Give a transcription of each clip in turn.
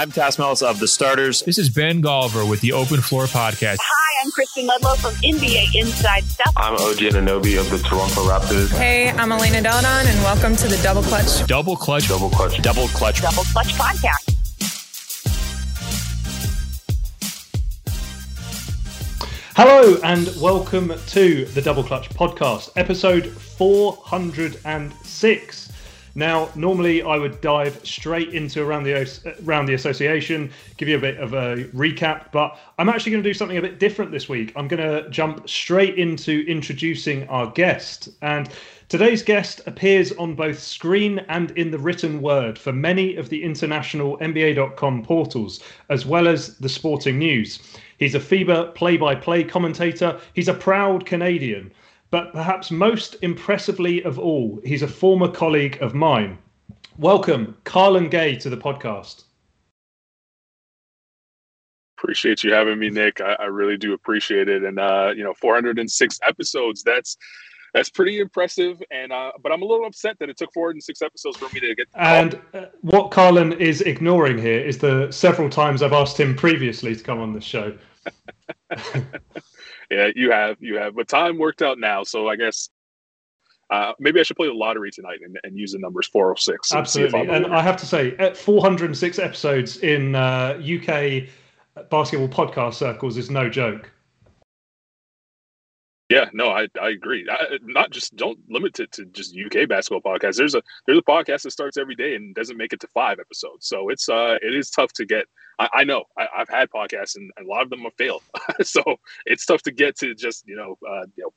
I'm Tas Melas of The Starters. This is Ben Golliver with the Open Floor Podcast. Hi, I'm Kristen Ledlow from NBA Inside Stuff. I'm OG Anunoby of the Toronto Raptors. Hey, I'm Elena Delle Donne, and welcome to the Double Clutch. Double Clutch. Double Clutch. Double Clutch. Double Clutch Podcast. Hello and welcome to the Double Clutch podcast, episode 406. Now, normally I would dive straight into around the around uh, the association, give you a bit of a recap, but I'm actually going to do something a bit different this week. I'm going to jump straight into introducing our guest, and today's guest appears on both screen and in the written word for many of the international NBA.com portals, as well as the Sporting News. He's a FIBA play-by-play commentator. He's a proud Canadian. But perhaps most impressively of all, he's a former colleague of mine. Welcome, Carlan Gay, to the podcast. Appreciate you having me, Nick. I, I really do appreciate it. And uh, you know, 406 episodes. That's that's pretty impressive. And uh, but I'm a little upset that it took 406 episodes for me to get. And uh, what Carlan is ignoring here is the several times I've asked him previously to come on the show. yeah, you have, you have, but time worked out now. So I guess uh, maybe I should play the lottery tonight and, and use the numbers 406. And Absolutely. And I have to say, at 406 episodes in uh, UK basketball podcast circles is no joke. Yeah, no, I, I agree. I, not just don't limit it to just UK basketball podcasts. There's a there's a podcast that starts every day and doesn't make it to five episodes. So it's uh it is tough to get. I, I know I, have had podcasts and, a lot of them have failed. so it's tough to get to just you know uh, you know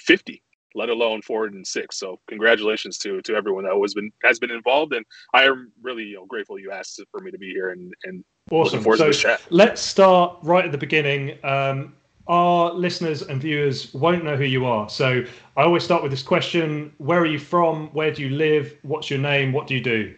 fifty, let alone four and six. So congratulations to to everyone that has been has been involved, and I am really you know grateful you asked for me to be here and and awesome. So let's start right at the beginning. Um, our listeners and viewers won't know who you are. So I always start with this question Where are you from? Where do you live? What's your name? What do you do?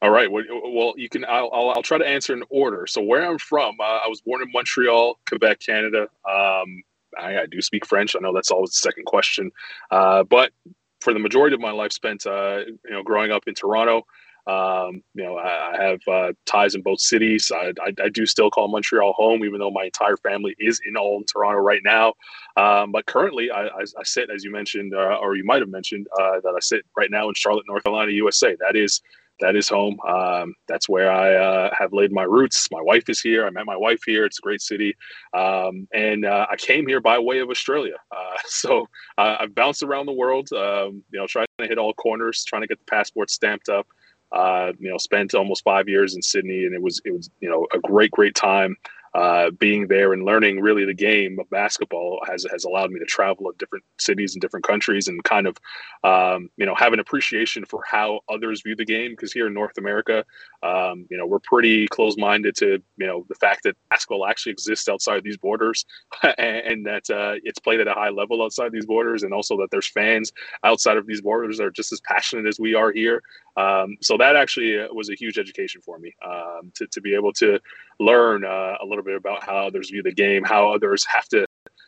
All right. Well, you can. I'll, I'll, I'll try to answer in order. So, where I'm from, uh, I was born in Montreal, Quebec, Canada. Um, I, I, do speak French. I know that's always the second question, uh, but for the majority of my life spent, uh, you know, growing up in Toronto. Um, you know, I, I have uh, ties in both cities. I, I, I, do still call Montreal home, even though my entire family is in all in Toronto right now. Um, but currently, I, sit, as you mentioned, uh, or you might have mentioned, uh, that I sit right now in Charlotte, North Carolina, USA. That is that is home. Um, that's where I uh, have laid my roots. My wife is here. I met my wife here. It's a great city, um, and uh, I came here by way of Australia. Uh, so I've bounced around the world. Um, you know, trying to hit all corners, trying to get the passport stamped up. Uh, you know, spent almost five years in Sydney, and it was it was you know a great great time uh, being there and learning really the game of basketball has has allowed me to travel to different cities and different countries and kind of um, you know have an appreciation for how others view the game. Because here in North America um, you know we're pretty close minded to you know the fact that basketball actually exists outside these borders and, and, that uh, it's played at a high level outside these borders and also that there's fans outside of these borders that are just as passionate as we are here. Um, so that actually uh, was a huge education for me um, to, to be able to learn uh, a little bit about how others view the game, how others have to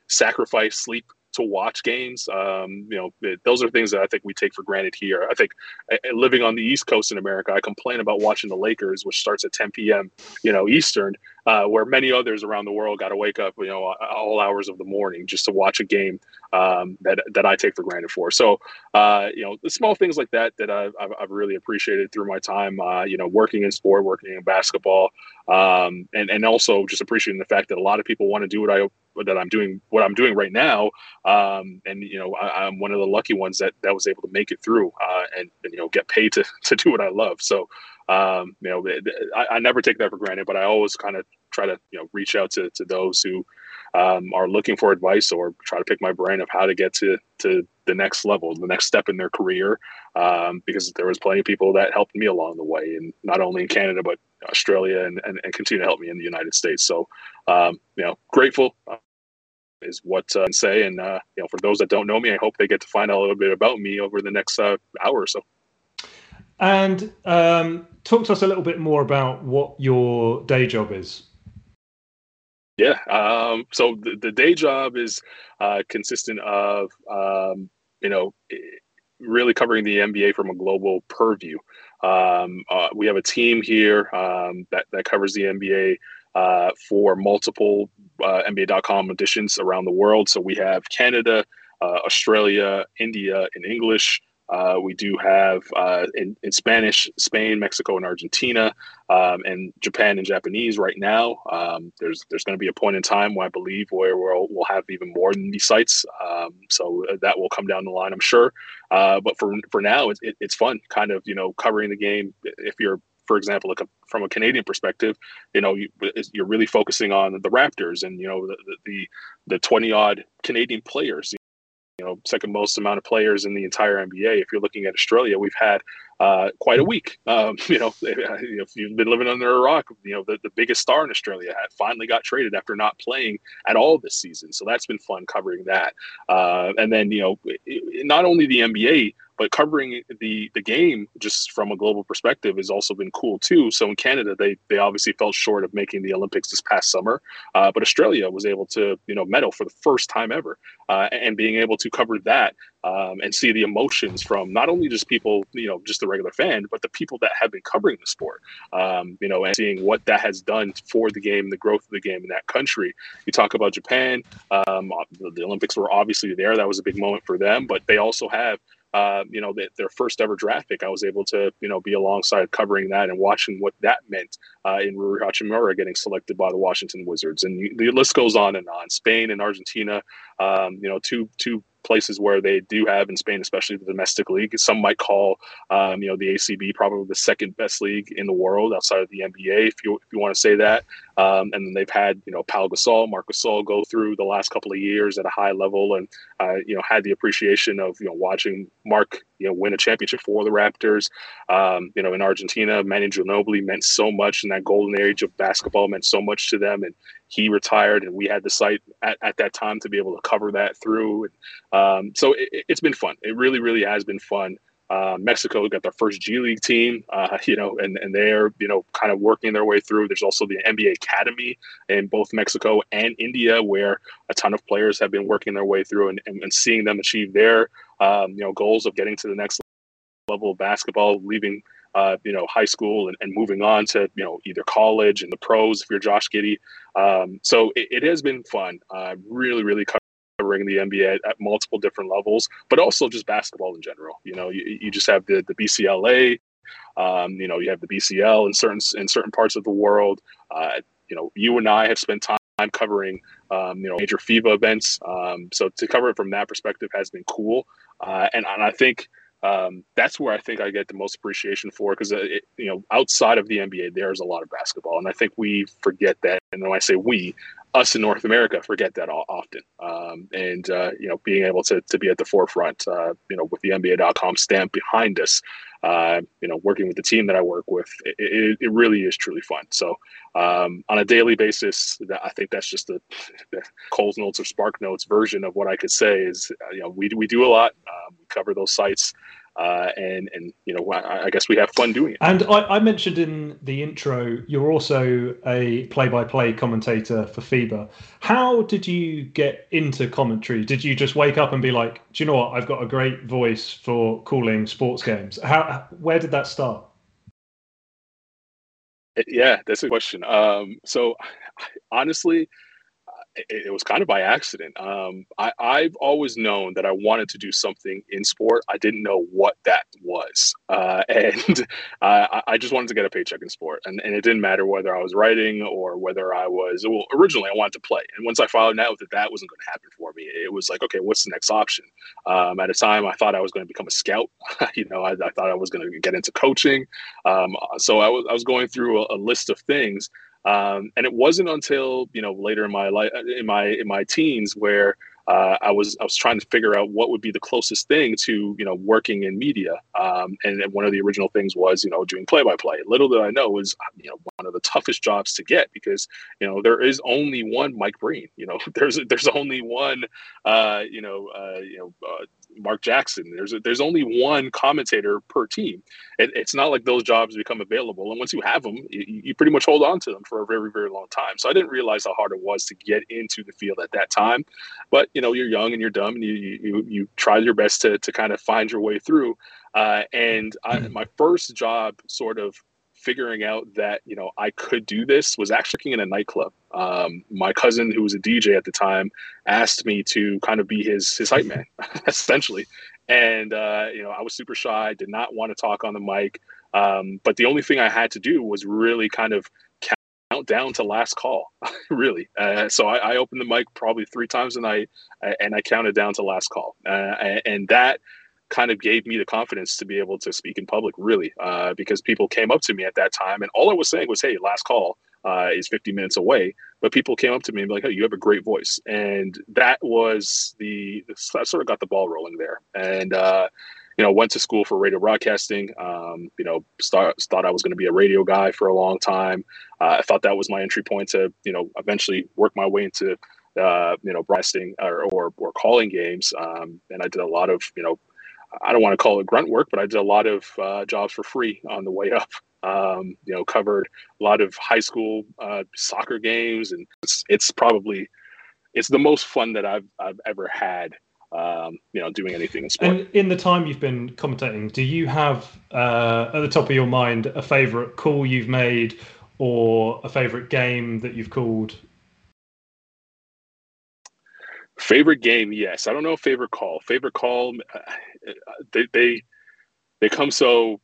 sacrifice sleep to watch games. Um, you know, those are things that I think we take for granted here. I think uh, living on the East Coast in America, I complain about watching the Lakers, which starts at 10 p.m. you know Eastern, uh, where many others around the world got to wake up, you know, all hours of the morning just to watch a game um, that that I take for granted for. So, uh, you know, the small things like that that I've, I've really appreciated through my time, uh, you know, working in sport, working in basketball, um, and and also just appreciating the fact that a lot of people want to do what I that I'm doing what I'm doing right now, um, and you know, I, am one of the lucky ones that that was able to make it through uh, and, and you know get paid to to do what I love. So um, you know, I, I, never take that for granted, but I always kind of try to, you know, reach out to, to those who um, are looking for advice or try to pick my brain of how to get to, to the next level, the next step in their career. Um, because there was plenty of people that helped me along the way and not only in Canada, but Australia and, and, and continue to help me in the United States. So, um, you know, grateful uh, is what uh, I say. And, uh, you know, for those that don't know me, I hope they get to find out a little bit about me over the next uh, hour or so. And um, talk to us a little bit more about what your day job is. Yeah. Um, so the, the, day job is uh, consistent of, um, you know, really covering the NBA from a global purview. Um, uh, we have a team here um, that, that covers the NBA uh, for multiple uh, NBA.com editions around the world. So we have Canada, uh, Australia, India in English, uh, we do have uh, in, in Spanish, Spain, Mexico, and Argentina, um, and Japan and Japanese right now. Um, there's there's going to be a point in time where I believe where we'll we'll have even more than these sites. Um, so that will come down the line, I'm sure. Uh, but for for now, it, it, it's fun, kind of you know covering the game. If you're for example, from a Canadian perspective, you know, you, are really focusing on the Raptors and you know the the, the twenty odd Canadian players you know second most amount of players in the entire NBA. If you're looking at Australia, we've had uh, quite a week. Um, you know, if you've been living under a rock, you know the, the biggest star in Australia had finally got traded after not playing at all this season. So that's been fun covering that. Uh, and then you know, not only the NBA but covering the the game just from a global perspective has also been cool too. So in Canada, they they obviously fell short of making the Olympics this past summer, uh, but Australia was able to you know medal for the first time ever, uh, and being able to cover that um, and see the emotions from not only just people you know just the regular fan, but the people that have been covering the sport, um, you know, and seeing what that has done for the game, the growth of the game in that country. You talk about Japan, um, the Olympics were obviously there. That was a big moment for them, but they also have uh, you know, the, their first ever draft pick. I was able to, you know, be alongside covering that and watching what that meant uh, in Rui Hachimura getting selected by the Washington Wizards. And the list goes on and on. Spain and Argentina, um, you know, two two places where they do have in Spain, especially the domestic league. Some might call, um, you know, the ACB probably the second best league in the world outside of the NBA, if you if you want to say that. Um, and then they've had, you know, Pau Gasol, Marc Gasol go through the last couple of years at a high level, and uh, you know, had the appreciation of you know watching Marc, you know, win a championship for the Raptors. Um, you know, in Argentina, Manu Ginobili meant so much in that golden age of basketball, meant so much to them, and he retired, and we had the site at, at that time to be able to cover that through. And, um, so it, has been fun. It really, really has been fun. Uh, Mexico got their first G League team, uh, you know, and, and they're, you know, kind of working their way through. There's also the NBA Academy in both Mexico and India, where a ton of players have been working their way through and, and, and seeing them achieve their, um, you know, goals of getting to the next level of basketball, leaving uh, you know, high school and, and, moving on to, you know, either college and the pros if you're Josh Giddey. Um, so it, it, has been fun. Really, really covering the NBA at, multiple different levels, but also just basketball in general. You know, you, you just have the, the BCLA, um, you know, you have the BCL in certain, in certain parts of the world. Uh, you know, you and I have spent time covering, um, you know, major FIBA events. Um, so to cover it from that perspective has been cool. Uh, and, and I think, um, that's where I think I get the most appreciation for because uh, you know outside of the NBA there's a lot of basketball and I think we forget that and when I say we us in North America forget that often. Um, and uh, you know being able to, to be at the forefront uh, you know with the NBA.com stamp behind us uh, you know working with the team that I work with it, it, really is truly fun. So um, on a daily basis I think that's just the, the Coles Notes or Spark Notes version of what I could say is uh, you know we, we do a lot. Um, we cover those sites uh, and and you know I, I, guess we have fun doing it. And I, I, mentioned in the intro you're also a play-by-play commentator for FIBA. How did you get into commentary? Did you just wake up and be like, "Do you know what? I've got a great voice for calling sports games." How where did that start? Yeah, that's a question. Um, so honestly, it, it, was kind of by accident. Um, I, I've always known that I wanted to do something in sport. I didn't know what that was, uh, and I, I, just wanted to get a paycheck in sport, and, and it didn't matter whether I was writing or whether I was. Well, originally I wanted to play, and once I found out that that wasn't going to happen for me, it was like, okay, what's the next option? Um, at a time, I thought I was going to become a scout. you know, I, I, thought I was going to get into coaching. Um, so I was I was going through a, a list of things. Um, and it wasn't until you know later in my life, in my in my teens, where uh, I was I was trying to figure out what would be the closest thing to you know working in media. Um, and, one of the original things was you know doing play by play. Little did I know was you know one of the toughest jobs to get because you know there is only one Mike Breen. You know there's there's only one uh, you know uh, you know uh, Mark Jackson. There's a, there's only one commentator per team. It, it's not like those jobs become available, and once you have them, you, you, pretty much hold on to them for a very very long time. So I didn't realize how hard it was to get into the field at that time. But you know, you're young and you're dumb, and you you you try your best to to kind of find your way through. Uh, and I, my first job, sort of figuring out that you know I could do this was actually working in a nightclub. Um, my cousin, who was a DJ at the time, asked me to kind of be his his hype man, essentially. And uh, you know, I was super shy, did not want to talk on the mic. Um, but the only thing I had to do was really kind of count down to last call, really. Uh, so I, I, opened the mic probably three times a night, uh, and I counted down to last call, uh, and that kind of gave me the confidence to be able to speak in public, really, uh, because people came up to me at that time, and all I was saying was, "Hey, last call uh, is 50 minutes away," but people came up to me and be like, "Hey, you have a great voice," and that was the that sort of got the ball rolling there, and. Uh, you know, went to school for radio broadcasting. Um, you know, start, thought I was going to be a radio guy for a long time. Uh, I thought that was my entry point to, you know, eventually work my way into, uh, you know, broadcasting or, or, or calling games. Um, and I did a lot of, you know, I don't want to call it grunt work, but I did a lot of uh, jobs for free on the way up. Um, you know, covered a lot of high school uh, soccer games, and it's, it's probably it's the most fun that I've I've ever had. Um, you know, doing anything in sport. And in the time you've been commentating, do you have uh, at the top of your mind a favorite call you've made, or a favorite game that you've called Favorite game, yes. I don't know favorite call. Favorite call, uh, they they they come so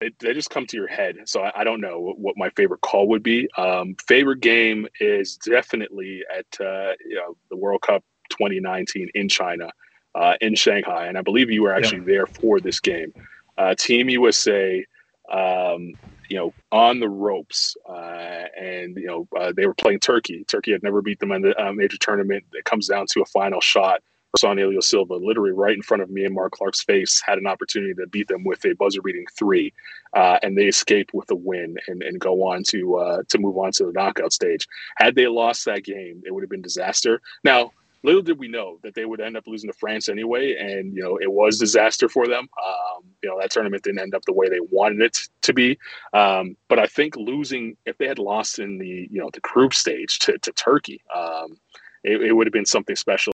they, they just come to your head. So I, I don't know what my favorite call would be. Um, favorite game is definitely at uh, you know the World Cup 2019 in China, uh, in Shanghai, and I believe you were actually yeah. there for this game. Uh, Team USA um, you know, on the ropes. Uh, and, you know, uh, they were playing Turkey. Turkey had never beat them in the uh, major tournament. It comes down to a final shot. Son Silva, literally right in front of me and Mark Clark's face, had an opportunity to beat them with a buzzer beating three, uh, and they escaped with a win and, and go on to uh, to move on to the knockout stage. Had they lost that game, it would have been disaster. Now, little did we know that they would end up losing to France anyway, and you know it was disaster for them. Um, you know that tournament didn't end up the way they wanted it to be. Um, but I think losing if they had lost in the you know the group stage to, to Turkey, um, it, it would have been something special.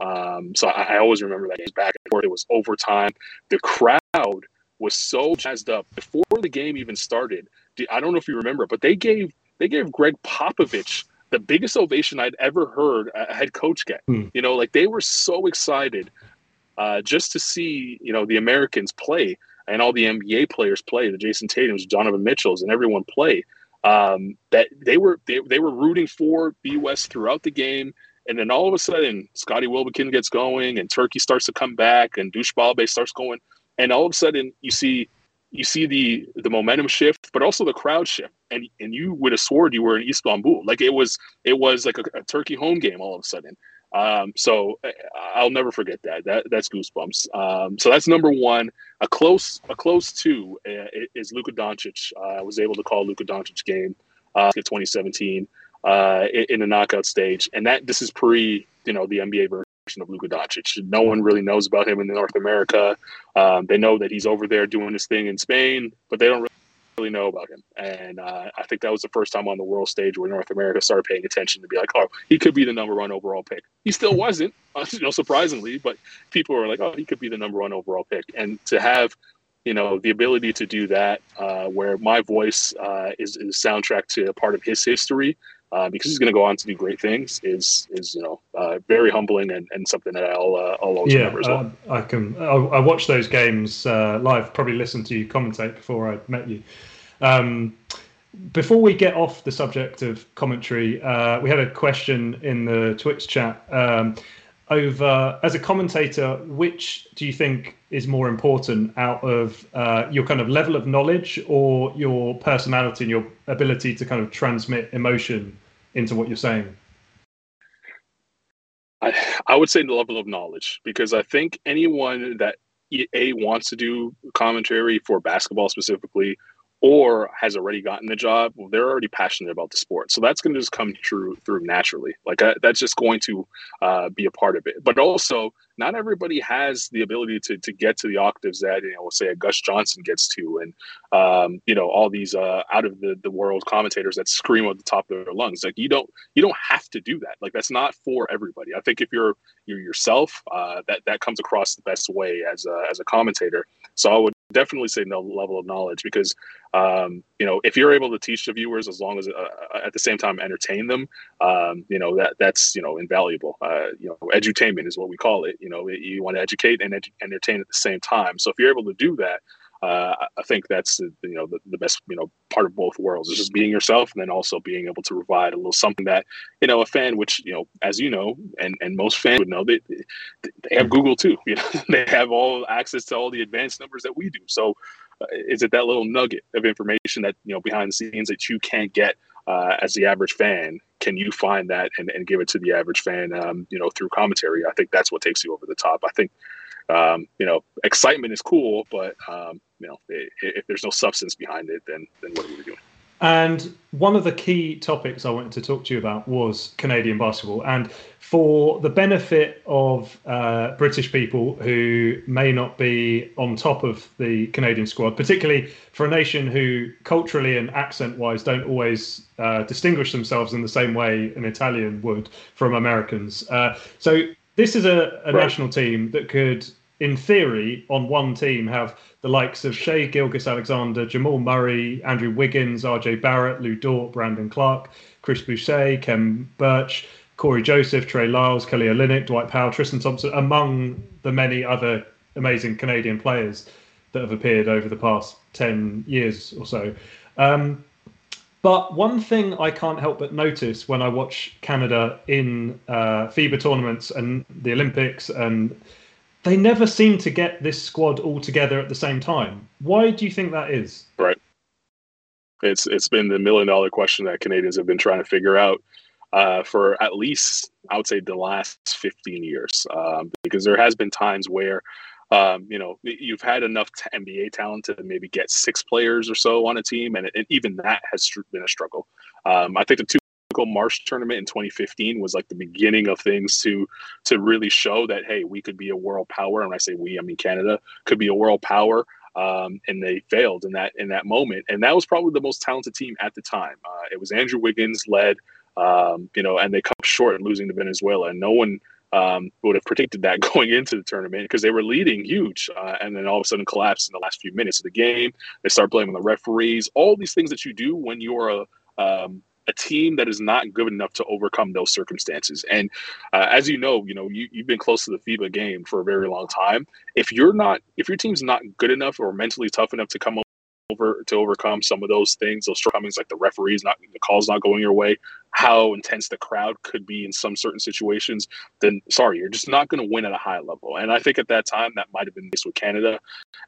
Um, so I, I, always remember that game back and forth. It was overtime. The crowd was so jazzed up before the game even started. I don't know if you remember, but they gave they gave Gregg Popovich the biggest ovation I'd ever heard a head coach get. Hmm. You know, like they were so excited uh, just to see, you know, the Americans play and all the NBA players play, the Jayson Tatum's, Donovan Mitchell's, and everyone play. Um, that they were they, they were rooting for B West throughout the game. And then all of a sudden, Scottie Wilbekin gets going, and Turkey starts to come back, and Dushanbe starts going, and all of a sudden, you see you see the the momentum shift, but also the crowd shift. And and you would have sworn you were in Istanbul. Like it was it was like a, a Turkey home game all of a sudden. Um, so I'll never forget that. That that's goosebumps. Um, so that's number one. A close a close two uh, is Luka Doncic. Uh, I was able to call Luka Doncic game uh, 2017 uh, in the knockout stage, and that this is pre you know the NBA version of Luka Doncic. No one really knows about him in North America. Um, they know that he's over there doing his thing in Spain, but they don't really know about him. And uh, I think that was the first time on the world stage where North America started paying attention to be like, oh, he could be the number one overall pick. He still wasn't, uh, you know, surprisingly, but people were like, oh, he could be the number one overall pick. And to have you know the ability to do that uh, where my voice uh, is, is soundtrack to a part of his history uh, because he's going to go on to do great things is is you know uh, very humbling and, and something that I'll uh, I'll always yeah, remember as well. I can I, I watched those games uh, live. Probably listened to you commentate before I met you. Um, before we get off the subject of commentary, uh, we had a question in the Twitch chat. Um, over as a commentator, which do you think is more important out of uh, your kind of level of knowledge or your personality and your ability to kind of transmit emotion into what you're saying? I, I would say the level of knowledge because I think anyone that a wants to do commentary for basketball specifically or has already gotten the job, well, they're already passionate about the sport. So that's going to just come through through naturally. Like uh, that's just going to uh, be a part of it. But also, not everybody has the ability to to get to the octaves that you know, we'll say a Gus Johnson gets to, and um, you know all these uh, out of the the world commentators that scream at the top of their lungs. Like you don't you don't have to do that. Like that's not for everybody. I think if you're you're yourself, uh, that that comes across the best way as a as a commentator. So I would definitely say no level of knowledge because um, you know if you're able to teach the viewers as long as uh, at the same time entertain them um, you know that that's you know invaluable. Uh, you know edutainment is what we call it. You know you want to educate and entertain at the same time. So if you're able to do that uh, I think that's you know the, the best you know part of both worlds is just being yourself and then also being able to provide a little something that you know a fan which you know as you know and and most fans would know they they have Google too you know they have all access to all the advanced numbers that we do. So uh, is it that little nugget of information that you know behind the scenes that you can't get uh, as the average fan can you find that and, and give it to the average fan um, you know through commentary? I think that's what takes you over the top. I think um, you know, excitement is cool, but um, you know, if, if there's no substance behind it, then then what are we doing? And one of the key topics I wanted to talk to you about was Canadian basketball. And for the benefit of uh, British people who may not be on top of the Canadian squad, particularly for a nation who culturally and accent wise don't always uh, distinguish themselves in the same way an Italian would from Americans. Uh, so this is a, a right. national team that could, in theory, on one team have the likes of Shai Gilgeous-Alexander, Jamal Murray, Andrew Wiggins, RJ Barrett, Lu Dort, Brandon Clarke, Chris Boucher, Khem Birch, Cory Joseph, Trey Lyles, Kelly Olynyk, Dwight Powell, Tristan Thompson, among the many other amazing Canadian players that have appeared over the past 10 years or so. Um, but one thing I can't help but notice when I watch Canada in uh, FIBA tournaments and the Olympics, and they never seem to get this squad all together at the same time. Why do you think that is? Right. It's it's been the million dollar question that Canadians have been trying to figure out uh, for at least I would say the last fifteen years, um, because there has been times where um, you know, you've had enough NBA talent to maybe get six players or so on a team, and, and even that has been a struggle. Um, I think the two March tournament in 2015 was like the beginning of things to to really show that hey, we could be a world power. And when I say we, I mean Canada could be a world power. Um, and they failed in that in that moment, and that was probably the most talented team at the time. Uh, it was Andrew Wiggins led, um, you know, and they come short losing to Venezuela, and no one um, would have predicted that going into the tournament because they were leading huge uh, and then all of a sudden collapsed in the last few minutes of the game. They start blaming the referees, all these things that you do when you're a um, a team that is not good enough to overcome those circumstances. And uh, as you know, you know you, you've been close to the FIBA game for a very long time. If you're not, if your team's not good enough or mentally tough enough to come over to overcome some of those things, those shortcomings, like the referees not the calls not going your way, how intense the crowd could be in some certain situations, then sorry, you're just not going to win at a high level. And I think at that time that might have been the case with Canada,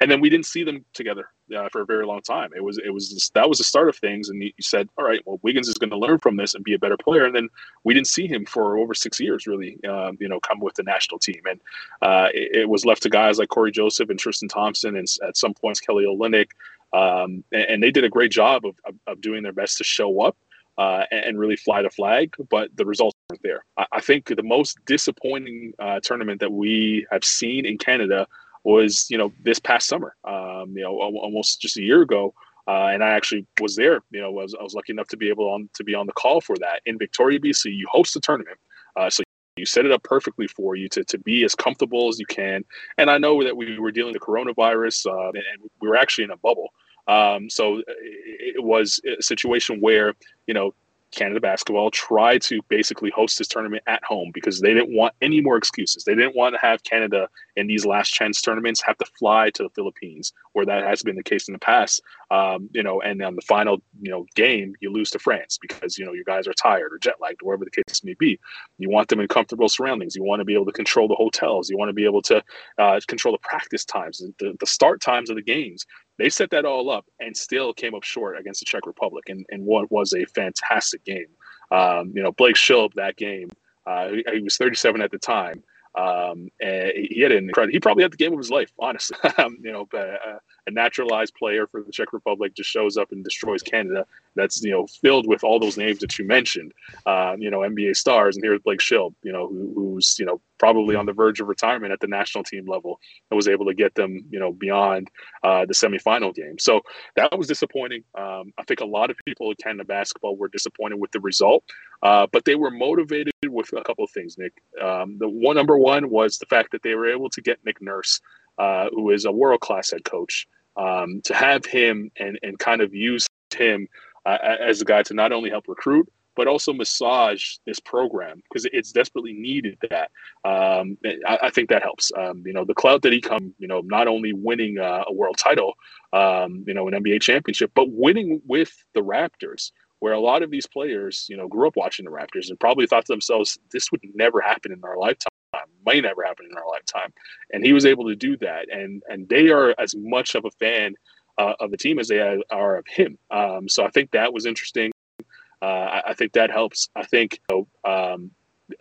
and then we didn't see them together uh, for a very long time. It was it was just, that was the start of things, and you said, all right, well Wiggins is going to learn from this and be a better player. And then we didn't see him for over six years, really, um, you know, come with the national team, and uh, it, it was left to guys like Cory Joseph and Tristan Thompson, and at some points Kelly Olynyk. Um, and, and, they did a great job of, of, of, doing their best to show up uh, and, really fly the flag, but the results weren't there. I, I think the most disappointing uh, tournament that we have seen in Canada was, you know, this past summer. Um, you know, almost just a year ago. Uh, and I actually was there. You know, was I was lucky enough to be able on to be on the call for that in Victoria, BC. You host the tournament, uh, so you set it up perfectly for you to, to be as comfortable as you can. And I know that we were dealing with coronavirus uh, and, and, we were actually in a bubble. Um, so it was a situation where, you know, Canada basketball tried to basically host this tournament at home because they didn't want any more excuses. They didn't want to have Canada in these last chance tournaments have to fly to the Philippines, where that has been the case in the past. Um, you know, and on the final you know game, you lose to France because you know your guys are tired or jet lagged, or whatever the case may be. You want them in comfortable surroundings. You want to be able to control the hotels. You want to be able to uh, control the practice times, the, the start times of the games they set that all up and still came up short against the Czech Republic and, and what was a fantastic game. Um, you know, Blake Schilb that game, uh, he, he, was 37 at the time. Um, and he had an incredible. He probably had the game of his life, honestly. Um, you know, a, a naturalized player for the Czech Republic just shows up and destroys Canada. That's you know filled with all those names that you mentioned. Uh, you know, NBA stars, and here's Blake Schilb. You know, who, who's you know probably on the verge of retirement at the national team level, and was able to get them you know beyond uh, the semifinal game. So that was disappointing. Um, I think a lot of people in Canada basketball were disappointed with the result, uh, but they were motivated with a couple of things. Nick, um, the one number one was the fact that they were able to get Nick Nurse, uh, who is a world class head coach, um, to have him and and kind of use him uh, as a guy to not only help recruit but also massage this program because it's desperately needed that. Um, I, I, think that helps. Um, you know, the clout that he come, you know, not only winning uh, a world title, um, you know, an NBA championship, but winning with the Raptors, where a lot of these players, you know, grew up watching the Raptors and probably thought to themselves, this would never happen in our lifetime. Might never happen in our lifetime, and he was able to do that, and and they are as much of a fan uh, of the team as they are of him. Um, so I think that was interesting. Uh, I, I, think that helps. I think you know, um,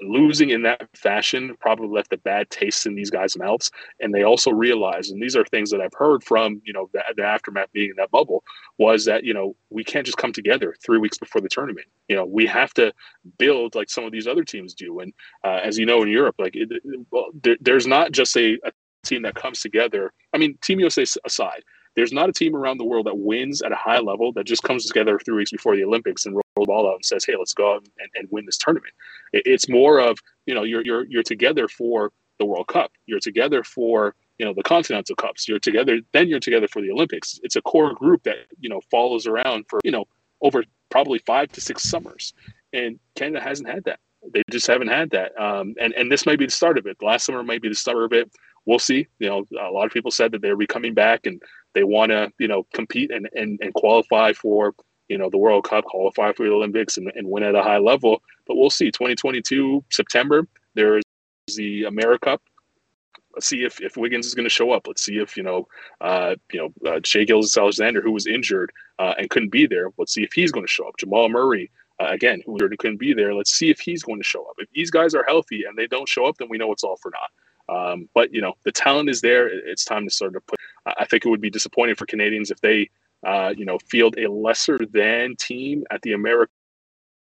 losing in that fashion probably left a bad taste in these guys' mouths, and they also realized, and these are things that I've heard from you know the, the aftermath being in that bubble, was that you know we can't just come together three weeks before the tournament. You know we have to build like some of these other teams do, and uh, as you know in Europe, like it, well, there, there's not just a, a team that comes together. I mean, Team USA aside, there's not a team around the world that wins at a high level that just comes together three weeks before the Olympics and ball out and says, "Hey, let's go and, and win this tournament." It's more of you know you're you're you're together for the World Cup. You're together for you know the Continental Cups. You're together. Then you're together for the Olympics. It's a core group that you know follows around for you know over probably five to six summers, and Canada hasn't had that. They just haven't had that. Um, and and this might be the start of it. Last summer might be the start of it. We'll see. You know, a lot of people said that they'll be coming back and they want to, you know, compete and, and, and qualify for, you know, the World Cup, qualify for the Olympics and, and win at a high level. But we'll see. 2022, September, there's the AmeriCup. Let's see if, if Wiggins is going to show up. Let's see if, you know, uh, you know, uh, Shai Gilgeous-Alexander, who was injured uh, and couldn't be there, let's see if he's going to show up. Jamal Murray, uh, again, who couldn't be there. Let's see if he's going to show up. If these guys are healthy and they don't show up, then we know it's all for naught. Um, but you know, the talent is there. It's time to sort of put. I think it would be disappointing for Canadians if they, uh, you know, field a lesser than team at the America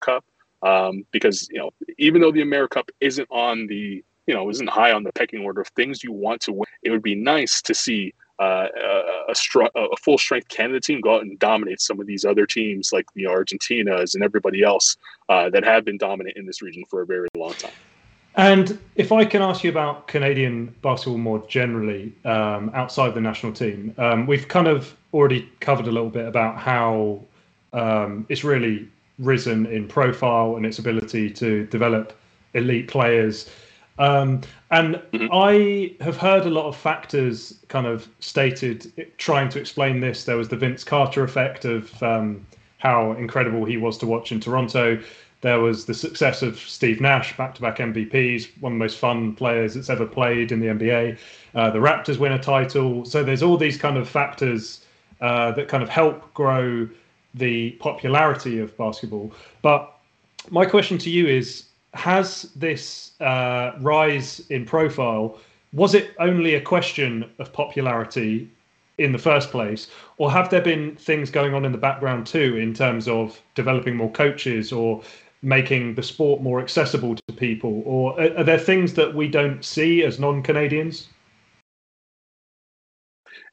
Cup, um, because you know, even though the America Cup isn't on the, you know, isn't high on the pecking order of things you want to win, it would be nice to see uh, a, a, a, full strength Canada team go out and dominate some of these other teams like the Argentinas and everybody else uh, that have been dominant in this region for a very long time. And if I can ask you about Canadian basketball more generally, um, outside the national team, um, we've kind of already covered a little bit about how um, it's really risen in profile and its ability to develop elite players. Um, and mm-hmm. I have heard a lot of factors kind of stated trying to explain this. There was the Vince Carter effect of um, how incredible he was to watch in Toronto. There was the success of Steve Nash, back to back MVPs, one of the most fun players that's ever played in the NBA. Uh, the Raptors win a title. So there's all these kind of factors uh, that kind of help grow the popularity of basketball. But my question to you is Has this uh, rise in profile, was it only a question of popularity in the first place or have there been things going on in the background too in terms of developing more coaches or making the sport more accessible to people, or are, there things that we don't see as non-Canadians?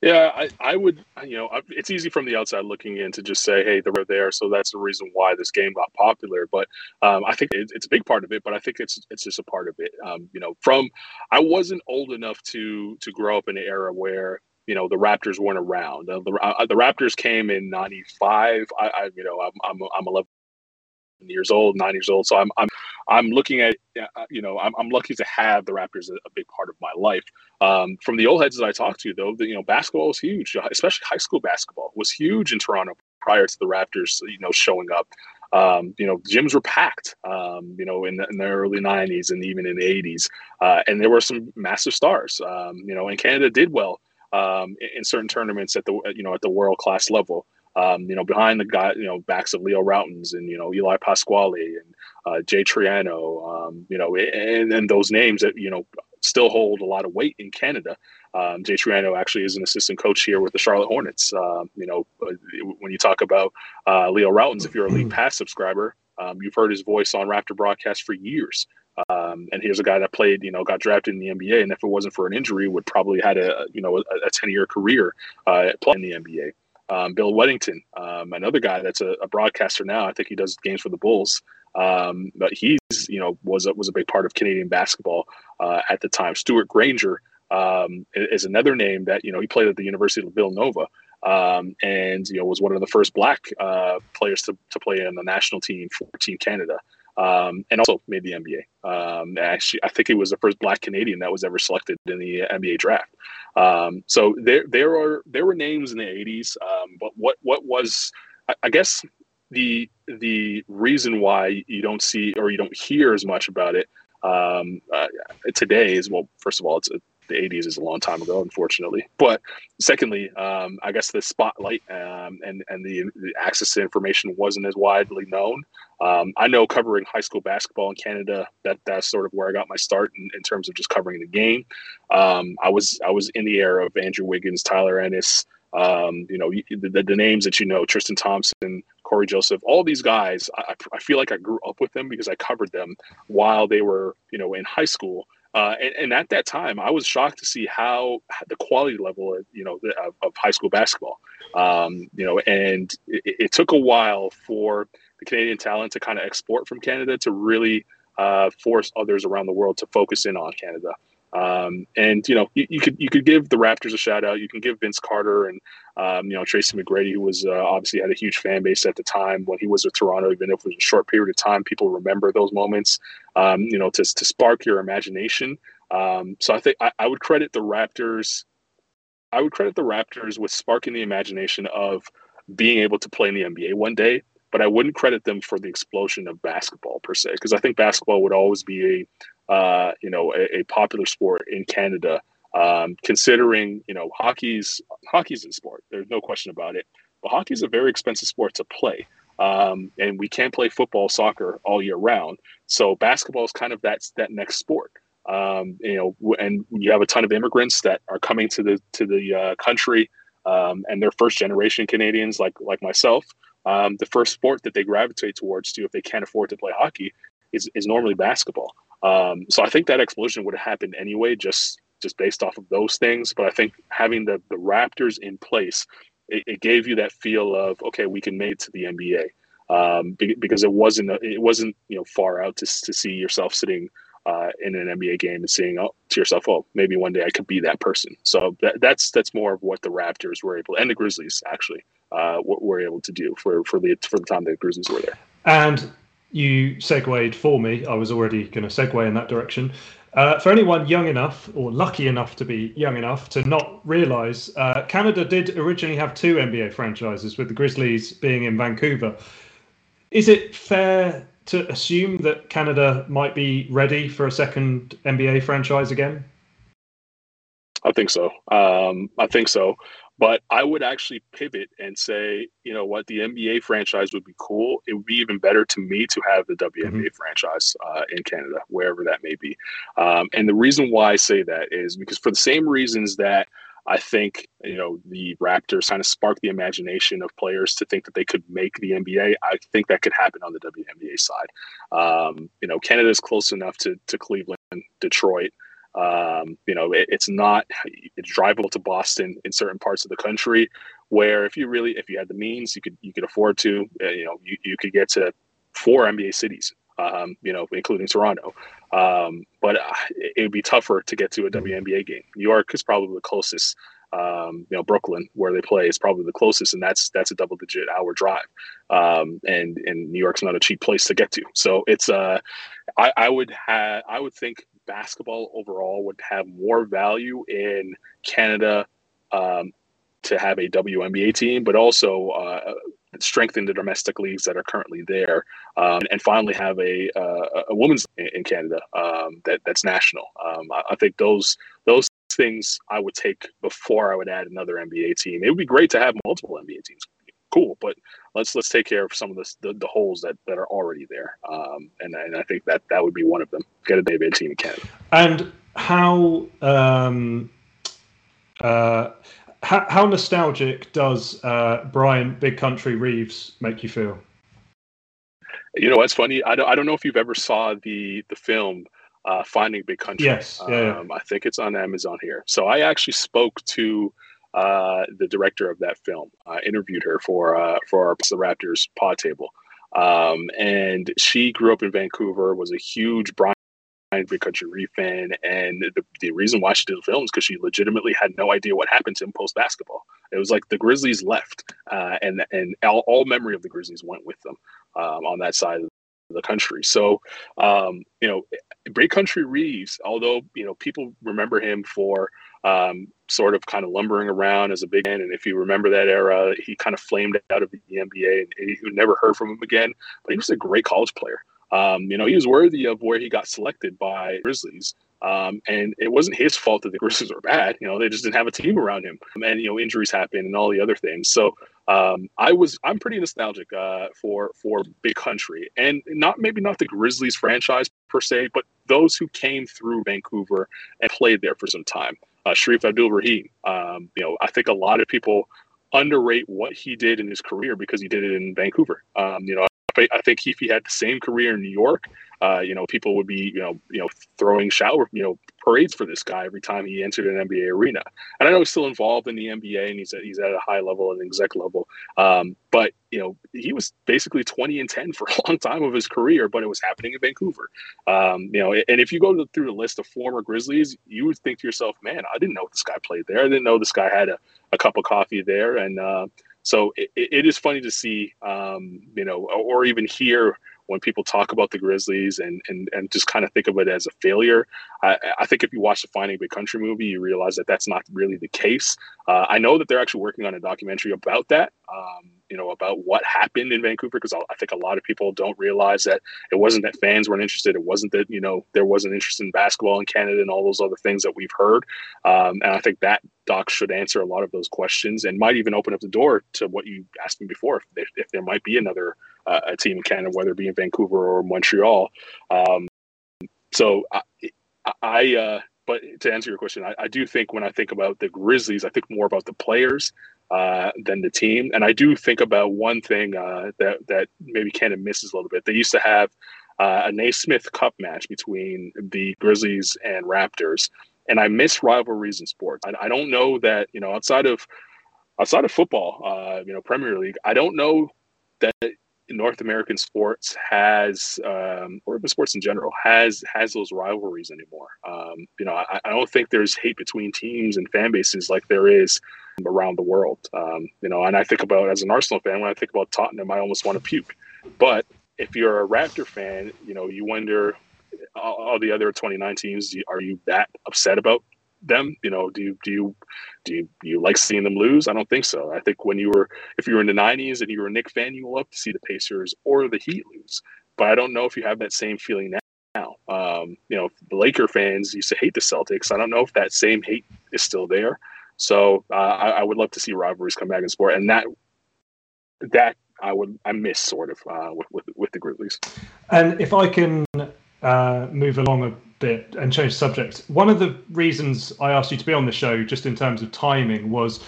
Yeah, I, I would, you know, it's easy from the outside looking in to just say, hey, they're there, so that's the reason why this game got popular. But um, I think it, it's a big part of it. But I think it's it's just a part of it. Um, you know, from I wasn't old enough to to grow up in an era where you know the Raptors weren't around. Uh, the, uh, the Raptors came in '95. I, I, you know, I'm I'm, I'm 11 years old, nine years old. So I'm I'm I'm looking at uh, you know I'm, I'm lucky to have the Raptors a, a big part of my life. Um, from the old heads that I talked to, though, the, you know basketball was huge, especially high school basketball was huge in Toronto prior to the Raptors you know showing up. Um, you know, gyms were packed, um, you know, in the, in the, early 90s and even in the 80s. Uh, and there were some massive stars, um, you know, and Canada did well um, in, in, certain tournaments at the, you know, at the world class level um, you know, behind the guy, you know, backs of Leo Rautins and, you know, Eli Pasquale and uh, Jay Triano, um, you know, and, and those names that, you know, still hold a lot of weight in Canada. Um, Jay Triano actually is an assistant coach here with the Charlotte Hornets. Um, you know, uh, when you talk about uh, Leo Rautins, if you're a League Pass subscriber, um, you've heard his voice on Raptor broadcast for years. Um, and here's a guy that played, you know, got drafted in the NBA, and if it wasn't for an injury, would probably had a, you know, a 10 year career uh, playing in the NBA. Um, Bill Wennington, um, another guy that's a, a, broadcaster now. I think he does games for the Bulls. Um, but he's, you know, was a, was a big part of Canadian basketball uh, at the time. Stewart Granger um, is another name that you know he played at the University of Villanova. Um, and you know was one of the first black uh, players to, to play in the national team for Team Canada um, and also made the NBA. Um, actually, I think he was the first Black Canadian that was ever selected in the NBA draft. Um, so there, there are there were names in the '80s, um, but what what was I, I guess the the reason why you don't see or you don't hear as much about it um, uh, today is well, first of all, it's the 80s is a long time ago, unfortunately. But secondly, um, I guess the spotlight um, and and the, the, access to information wasn't as widely known. Um, I know covering high school basketball in Canada that that's sort of where I got my start in, in terms of just covering the game. Um, I was I was in the era of Andrew Wiggins, Tyler Ennis. Um, you know the, the, names that you know, Tristan Thompson, Cory Joseph, all these guys. I, I feel like I grew up with them because I covered them while they were you know in high school uh, and, and, at that time, I was shocked to see how the quality level, of, you know, of, of high school basketball. Um, you know, and it, it, took a while for the Canadian talent to kind of export from Canada to really uh, force others around the world to focus in on Canada. Um, and you know, you, you, could you could give the Raptors a shout out. You can give Vince Carter and um, you know Tracy McGrady, who was uh, obviously had a huge fan base at the time when he was with Toronto. Even if it was a short period of time, people remember those moments. Um, you know, to to spark your imagination. Um, so I think I, I would credit the Raptors. I would credit the Raptors with sparking the imagination of being able to play in the NBA one day but I wouldn't credit them for the explosion of basketball per se, because I think basketball would always be a uh, you know, a, a, popular sport in Canada. Um, considering, you know, hockey's hockey's a sport. There's no question about it. But hockey is a very expensive sport to play, um, and we can't play football, soccer all year round. So basketball is kind of that that next sport. Um, you know, and you have a ton of immigrants that are coming to the to the uh, country, um, and they're first generation Canadians like like myself. Um, the first sport that they gravitate towards to if they can't afford to play hockey is, is normally basketball. Um, so I think that explosion would have happened anyway, just just based off of those things. But I think having the the Raptors in place, it, it gave you that feel of okay, we can make it to the NBA um, because it wasn't it wasn't you know far out to to see yourself sitting. Uh, in an NBA game and seeing oh, to yourself, "Oh, maybe one day I could be that person." So that, that's that's more of what the Raptors were able, and the Grizzlies actually, uh, were able to do for for the for the time the Grizzlies were there. And you segued for me. I was already going to segue in that direction. Uh, for anyone young enough or lucky enough to be young enough to not realize, uh, Canada did originally have two NBA franchises, with the Grizzlies being in Vancouver. Is it fair to assume that Canada might be ready for a second NBA franchise again? I think so. Um, I think so. But I would actually pivot and say, you know what, the NBA franchise would be cool. It would be even better to me to have the WNBA mm-hmm. franchise uh, in Canada, wherever that may be. Um, and the reason why I say that is because for the same reasons that I think you know the Raptors kind of sparked the imagination of players to think that they could make the NBA. I think that could happen on the WNBA side. Um, you know, Canada is close enough to to Cleveland, Detroit. Um, you know, it, it's not it's drivable to Boston in certain parts of the country where if you really if you had the means, you could you could afford to. Uh, you know, you, you could get to four NBA cities. Um, you know, including Toronto. Um, but uh, it would be tougher to get to a WNBA game. New York is probably the closest. Um, you know, Brooklyn, where they play, is probably the closest, and that's that's a double-digit hour drive. Um, and and New York's not a cheap place to get to. So it's uh, I, I would have I would think basketball overall would have more value in Canada um, to have a WNBA team, but also uh, strengthen the domestic leagues that are currently there, um, and finally have a, uh, a women's in Canada um, that that's national. Um, I, I, think those those things I would take before I would add another NBA team. It would be great to have multiple NBA teams cool. But let's let's take care of some of the the, the holes that, that are already there. Um, and and I think that that would be one of them. Get a David team Canada. And how um, uh, how, how nostalgic does uh, Bryant Big Country Reeves make you feel? You know, what's funny. I don't, I don't know if you've ever saw the the film uh, Finding Big Country. Yes, yeah, um, I think it's on Amazon here. So I actually spoke to uh, the director of that film. I interviewed her for uh, for our the Raptors pod table, um, and she grew up in Vancouver. Was a huge Bryant Big Country Reef fan, and the, the reason why she did the film is because she legitimately had no idea what happened to him post basketball. It was like the Grizzlies left, uh, and and all, all, memory of the Grizzlies went with them um, on that side of the country. So, um, you know, Big Country Reeves, although you know people remember him for um, sort of kind of lumbering around as a big man, and if you remember that era, he kind of flamed out of the NBA, and you never heard from him again. But he was a great college player. Um, you know, he was worthy of where he got selected by Grizzlies. Um, and it wasn't his fault that the Grizzlies were bad. You know, they just didn't have a team around him, and you know, injuries happen and all the other things. So um, I was I'm pretty nostalgic uh, for for Big Country, and not maybe not the Grizzlies franchise per se, but those who came through Vancouver and played there for some time. Uh, Shareef Abdur-Rahim. Um, you know, I think a lot of people underrate what he did in his career because he did it in Vancouver. Um, you know, I think if he had the same career in New York, uh, you know, people would be, you know, you know, throwing shower, you know, parades for this guy every time he entered an NBA arena. And I know he's still involved in the NBA and he's at, he's at a high level, an exec level. Um, but you know, he was basically 20 and 10 for a long time of his career, but it was happening in Vancouver. Um, you know, and if you go through the list of former Grizzlies, you would think to yourself, man, I didn't know this guy played there. I didn't know this guy had a, a cup of coffee there. And, uh, so it, it is funny to see, um, you know, or even hear when people talk about the Grizzlies and and, and just kind of think of it as a failure. I, I think if you watch the Finding Big Country movie, you realize that that's not really the case. Uh, I know that they're actually working on a documentary about that. Um, you know about what happened in Vancouver because I think a lot of people don't realize that it wasn't that fans weren't interested. It wasn't that you know there wasn't interest in basketball in Canada and all those other things that we've heard. Um, and I think that doc should answer a lot of those questions and might even open up the door to what you asked me before if there, if there might be another uh, a team in Canada, whether it be in Vancouver or Montreal. Um, so I, I uh, but to answer your question, I, I, do think when I think about the Grizzlies, I think more about the players uh, than the team. And I do think about one thing uh, that that maybe Canada misses a little bit. They used to have uh, a Naismith Cup match between the Grizzlies and Raptors, and I miss rivalries in sports. I, I don't know that you know outside of outside of football, uh, you know Premier League. I don't know that North American sports has, um, or sports in general, has has those rivalries anymore. Um, you know, I, I, don't think there's hate between teams and fan bases like there is around the world. Um, you know, and I think about as an Arsenal fan, when I think about Tottenham, I almost want to puke. But if you're a Raptor fan, you know, you wonder all, all the other 29 teams, are you that upset about them? You know, do you do you do you, do you like seeing them lose? I don't think so. I think when you were if you were in the '90s and you were a Knick fan, you love to see the Pacers or the Heat lose. But I don't know if you have that same feeling now. Um, you know, the Laker fans used to hate the Celtics. I don't know if that same hate is still there. So uh, I, I, would love to see rivalries come back in sport, and that that I would I miss sort of uh, with, with, with the Grizzlies. And if I can uh, move along a bit and change the subject, one of the reasons I asked you to be on the show, just in terms of timing, was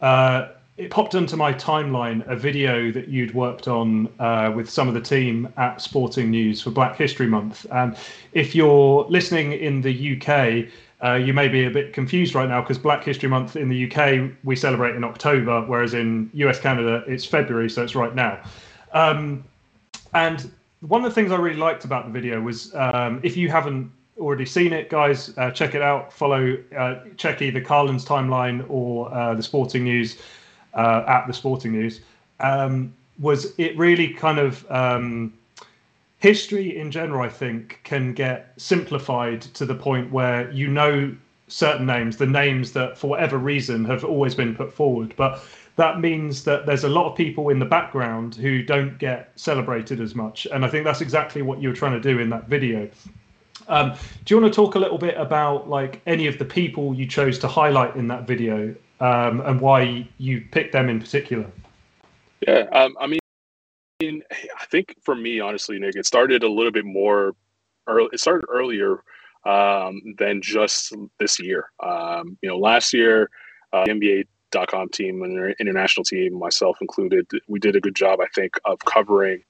uh, it popped onto my timeline a video that you'd worked on uh, with some of the team at Sporting News for Black History Month. And if you're listening in the UK, uh, you may be a bit confused right now because Black History Month in the UK we celebrate in October, whereas in US Canada it's February, so it's right now. Um, and one of the things I really liked about the video was um, if you haven't already seen it, guys, uh, check it out. Follow, uh, check either Carlan's timeline or uh, the Sporting News uh, at the Sporting News. Um, was it really kind of um, history in general, I think, can get simplified to the point where you know certain names, the names that for whatever reason have always been put forward. But that means that there's a lot of people in the background who don't get celebrated as much. And I think that's exactly what you were trying to do in that video. Um, do you want to talk a little bit about like any of the people you chose to highlight in that video um, and why you picked them in particular? Yeah, um, I mean, I think for me, honestly, Nick, it started a little bit more early. It started earlier um, than just this year. Um, you know, last year, uh, the NBA.com team and international team, myself included, we did a good job, I think, of covering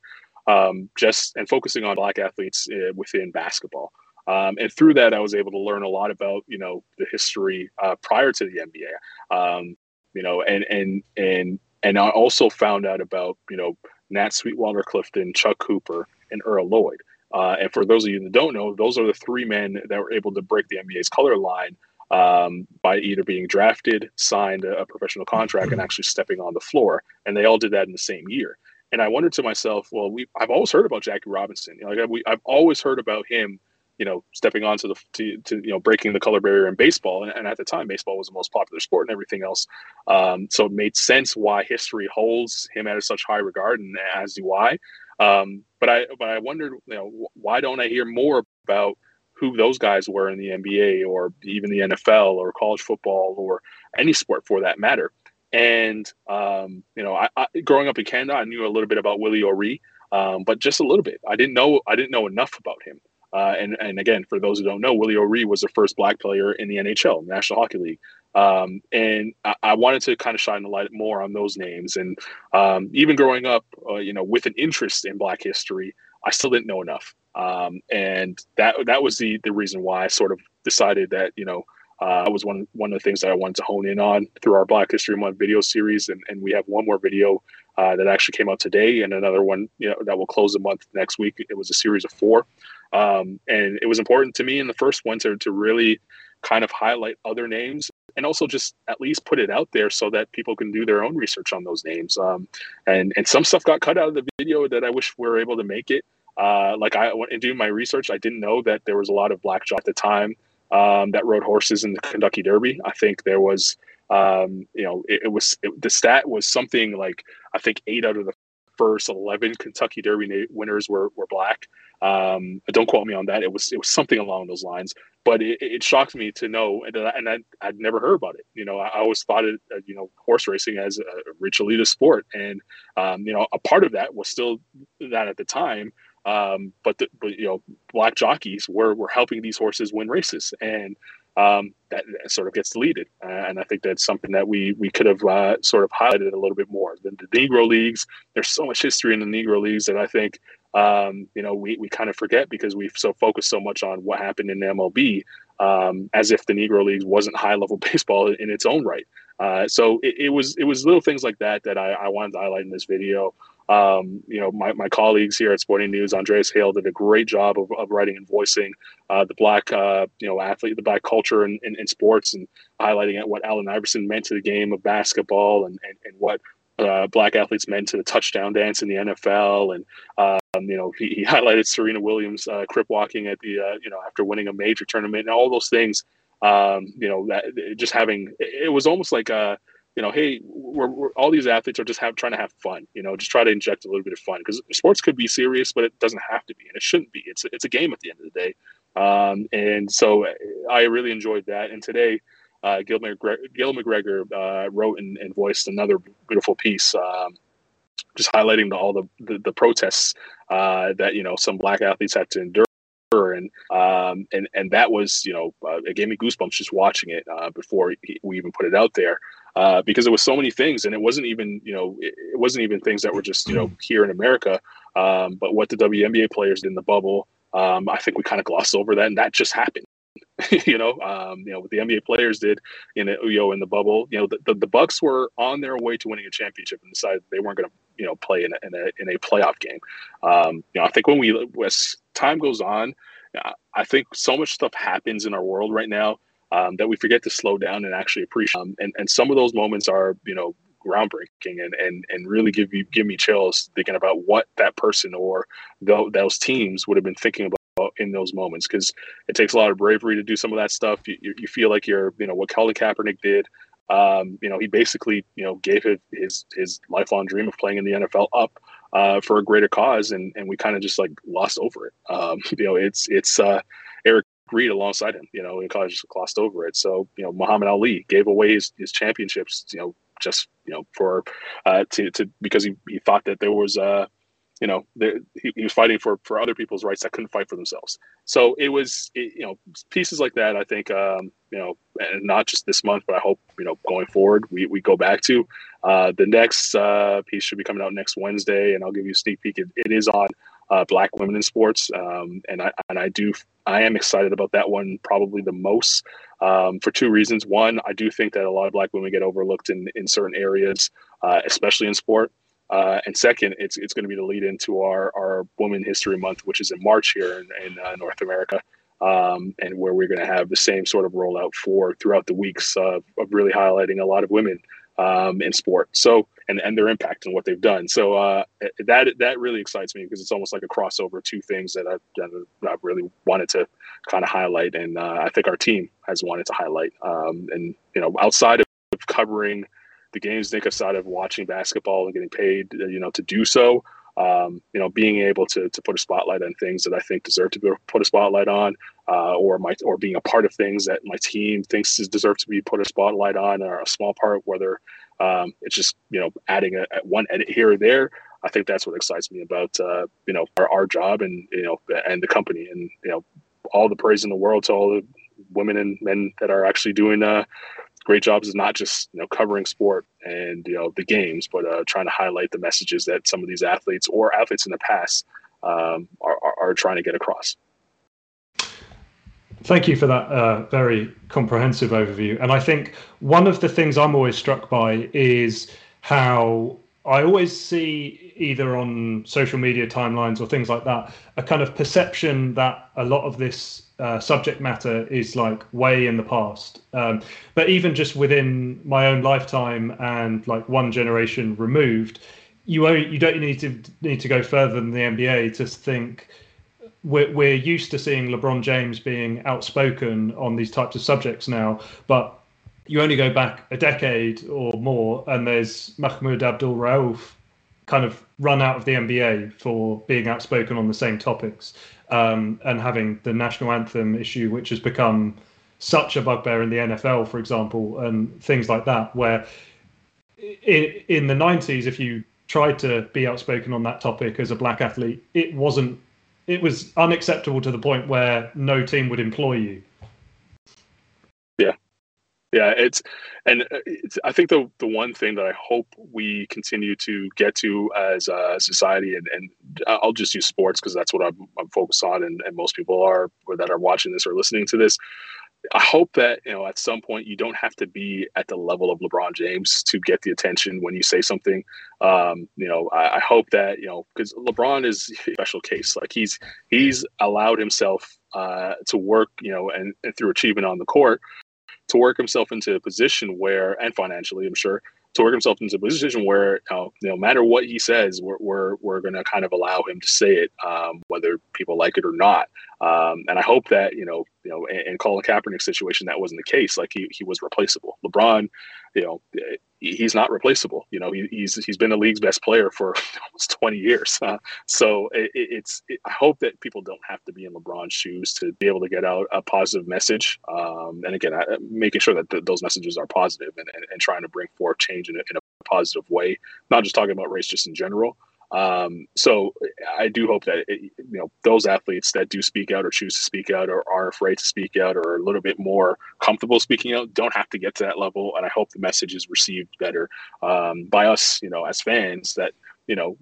um, just and focusing on black athletes uh, within basketball. Um, and through that, I was able to learn a lot about you know the history uh, prior to the NBA. Um, you know, and and and and I also found out about you know Nat Sweetwater Clifton, Chuck Cooper, and Earl Lloyd. Uh, and for those of you that don't know, those are the three men that were able to break the NBA's color line um, by either being drafted, signed a, a, professional contract, and actually stepping on the floor. And they all did that in the same year. And I wondered to myself, well, we I've always heard about Jackie Robinson. You know, like we, I've always heard about him you know, stepping onto the to, to you know breaking the color barrier in baseball, and, and, at the time, baseball was the most popular sport and everything else. Um, so it made sense why history holds him at such high regard, and as do I. Um, but I but I wondered, you know, why don't I hear more about who those guys were in the NBA or even the NFL or college football or any sport for that matter. And um, you know, I, I, growing up in Canada, I knew a little bit about Willie O'Ree, um, but just a little bit. I didn't know I didn't know enough about him. Uh, and and again, for those who don't know, Willie O'Ree was the first black player in the NHL, National Hockey League. Um, and I, I, wanted to kind of shine a light more on those names. And um, even growing up, uh, you know, with an interest in Black history, I still didn't know enough. Um, and that that was the the reason why I sort of decided that you know uh, was one one of the things that I wanted to hone in on through our Black History Month video series. And, and we have one more video uh, that actually came out today, and another one you know that will close the month next week. It was a series of four. Um, and it was important to me in the first winter to, really kind of highlight other names and also just at least put it out there so that people can do their own research on those names. Um, and, and some stuff got cut out of the video that I wish we were able to make it. Uh, like I went and doing my research, I didn't know that there was a lot of black at the time um, that rode horses in the Kentucky Derby. I think there was, um, you know, it, it was it, the stat was something like I think eight out of the first eleven Kentucky Derby winners were were black. Um, don't quote me on that. It was it was something along those lines. But it, it shocked me to know, and, I, and I, would never heard about it. You know, I, I always thought it, uh, you know, horse racing as a rich elitist sport, and um, you know, a part of that was still that at the time. Um, but, the, but you know, black jockeys were were helping these horses win races, and um, that, sort of gets deleted. Uh, and I think that's something that we we could have uh, sort of highlighted a little bit more. The, the, Negro leagues, there's so much history in the Negro leagues that I think um, you know, we, we kind of forget because we've so focused so much on what happened in MLB, um, as if the Negro Leagues wasn't high level baseball in its own right. Uh, so it, it, was it was little things like that that I, I wanted to highlight in this video. Um, you know, my, my colleagues here at Sporting News, Andreas Hale, did a great job of, of writing and voicing uh, the black, uh, you know, athlete, the black culture in, in, in, sports and highlighting what Allen Iverson meant to the game of basketball and, and, and what uh, black athletes meant to the touchdown dance in the NFL, and um, you know he, he, highlighted Serena Williams uh, crip walking at the uh, you know after winning a major tournament and all those things. Um, you know that just having it was almost like a you know hey we're, we're, all these athletes are just have, trying to have fun you know just try to inject a little bit of fun because sports could be serious but it doesn't have to be and it shouldn't be. It's it's a game at the end of the day. Um, and so I really enjoyed that. And today uh, Gil, McGregor, Gil McGregor uh, wrote and, and, voiced another beautiful piece, um, just highlighting the, all the, the, the protests uh, that you know some black athletes had to endure. And um, and and that was you know uh, it gave me goosebumps just watching it uh, before we even put it out there uh, because it was so many things and it wasn't even you know it, it wasn't even things that were just you know here in America um, but what the WNBA players did in the bubble um, I think we kind of glossed over that and that just happened you know, um, you know what the NBA players did in you know in the bubble. You know, the, the, the Bucks were on their way to winning a championship and decided they weren't going to you know play in a, in a, in a playoff game. Um, you know, I think when we as time goes on, I think so much stuff happens in our world right now um, that we forget to slow down and actually appreciate. Um, and and some of those moments are you know groundbreaking and and and really give you give me chills thinking about what that person or the, those teams would have been thinking about in those moments because it takes a lot of bravery to do some of that stuff. You, you feel like you're, you know, what Colin Kaepernick did. Um, you know, he basically, you know, gave his, his, his lifelong dream of playing in the NFL up uh, for a greater cause, and and we kind of just like lost over it. Um, you know, it's it's uh, Eric Reid alongside him. You know, we kind of just glossed over it. So you know, Muhammad Ali gave away his, his championships. You know, just you know for uh, to to because he, he thought that there was uh you know, he, he, was fighting for for other people's rights that couldn't fight for themselves. So it was, it, you know, pieces like that. I think, um, you know, and not just this month, but I hope you know going forward we, we go back to. Uh, the next uh, piece should be coming out next Wednesday, and I'll give you a sneak peek. it, it is on uh, Black women in sports, um, and I and I do I am excited about that one probably the most um, for two reasons. One, I do think that a lot of Black women get overlooked in in certain areas, uh, especially in sport. Uh, and second, it's it's going to be the lead into our our Women History Month, which is in March here in, in uh, North America, um, and where we're going to have the same sort of rollout for throughout the weeks of, of really highlighting a lot of women um, in sport. So and and their impact and what they've done. So uh, that that really excites me because it's almost like a crossover two things that I've, I've really wanted to kind of highlight, and uh, I think our team has wanted to highlight. Um, and you know, outside of covering the games Nick outside of watching basketball and getting paid, uh, you know, to do so. Um, you know, being able to, to put a spotlight on things that I think deserve to be put a spotlight on, uh, or my or being a part of things that my team thinks deserve to be put a spotlight on, or a small part, whether um, it's just you know adding a, one edit here or there. I think that's what excites me about uh, you know our, our job and you know and the company and you know all the praise in the world to all the women and men that are actually doing uh, great jobs is not just you know covering sport and you know the games, but uh, trying to highlight the messages that some of these athletes or athletes in the past um, are, are, are, trying to get across. Thank you for that uh, very comprehensive overview. And I think one of the things I'm always struck by is how I always see either on social media timelines or things like that a kind of perception that a lot of this uh, subject matter is like way in the past. Um, but even just within my own lifetime and like one generation removed, you you don't need to need to go further than the NBA to think we're we're used to seeing LeBron James being outspoken on these types of subjects now, but you only go back a decade or more, and there's Mahmoud Abdul Rauf kind of run out of the NBA for being outspoken on the same topics um, and having the national anthem issue, which has become such a bugbear in the NFL, for example, and things like that, where in, in the 90s, if you tried to be outspoken on that topic as a black athlete, it wasn't, it was unacceptable to the point where no team would employ you. Yeah, yeah, it's and uh, it's, I think the the one thing that I hope we continue to get to as a society, and, and I'll just use sports because that's what I'm, I'm focused on, and, and most people are that are watching this or listening to this. I hope that you know at some point you don't have to be at the level of LeBron James to get the attention when you say something. Um, you know, I, I, hope that you know because LeBron is a special case. Like he's he's allowed himself uh, to work, you know, and, and through achievement on the court to work himself into a position where, and financially, I'm sure, to work himself into a position where, you know, no matter what he says, we're we're, we're going to kind of allow him to say it, um, whether people like it or not. Um, and I hope that you know, you know, in, in Colin Kaepernick's situation, that wasn't the case. Like he he was replaceable. LeBron, you know, he's not replaceable. You know, he, he's he's been the league's best player for almost 20 years. Uh, so it, it's it, I hope that people don't have to be in LeBron's shoes to be able to get out a positive message. Um, and again, I, making sure that th- those messages are positive and, and, and, trying to bring forth change in a, in a positive way, not just talking about race, just in general. Um, so I do hope that it, you know those athletes that do speak out or choose to speak out or are afraid to speak out or a little bit more comfortable speaking out don't have to get to that level. And I hope the message is received better um, by us, you know, as fans that you know,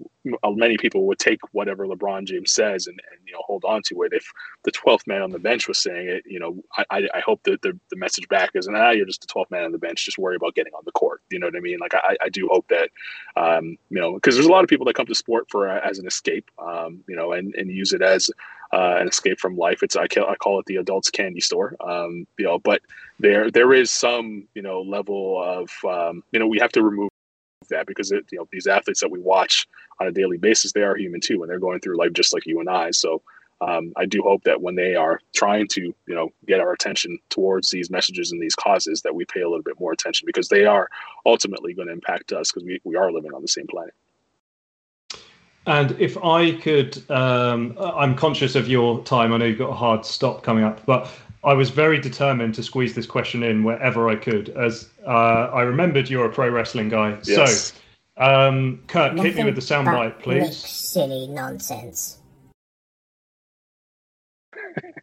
uh, many people would take whatever LeBron James says and, and you know hold on to it. If the twelfth man on the bench was saying it, you know, I, I hope that the, the message back is, ah, you're just the twelfth man on the bench. Just worry about getting on the court. You know what I mean? Like I, I do hope that, um, you know, because there's a lot of people that come to sport for uh, as an escape, um, you know, and, and use it as uh, an escape from life. It's I I call it the adults candy store. Um, you know, but there there is some you know level of um, you know we have to remove that because it, you know these athletes that we watch on a daily basis they are human too and they're going through life just like you and I so um, I do hope that when they are trying to you know get our attention towards these messages and these causes that we pay a little bit more attention because they are ultimately going to impact us because we, we are living on the same planet and if I could, um, I'm conscious of your time. I know you've got a hard stop coming up, but I was very determined to squeeze this question in wherever I could, as uh, I remembered you're a pro wrestling guy. Yes. So, Um, Kirk, hit me with the soundbite, please. Silly nonsense.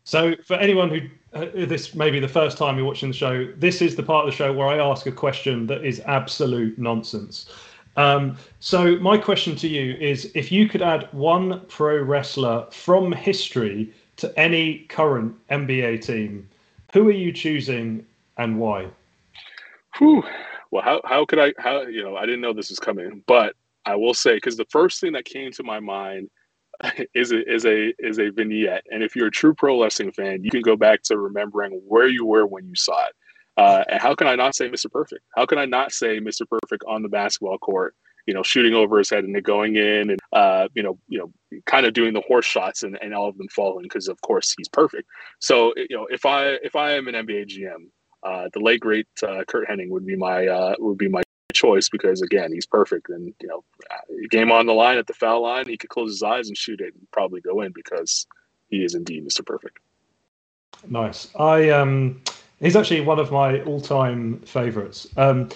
So, for anyone who uh, this may be the first time you're watching the show, this is the part of the show where I ask a question that is absolute nonsense. Um, so, my question to you is: if you could add one pro wrestler from history to any current NBA team, who are you choosing and why? Whew. Well, how how could I how you know I didn't know this was coming, but I will say because the first thing that came to my mind is a is a is a vignette, and if you're a true pro wrestling fan, you can go back to remembering where you were when you saw it. Uh, and how can I not say Mr. Perfect? How can I not say Mr. Perfect on the basketball court? You know, shooting over his head and it going in, and uh, you know, you know, kind of doing the horse shots and, and all of them falling because, of course, he's perfect. So, you know, if I if I am an NBA GM, uh, the late great uh, Curt Hennig would be my uh, would be my choice because again he's perfect and you know game on the line at the foul line he could close his eyes and shoot it and probably go in because he is indeed Mr. Perfect. Nice. I um, he's actually one of my all-time favorites. Um,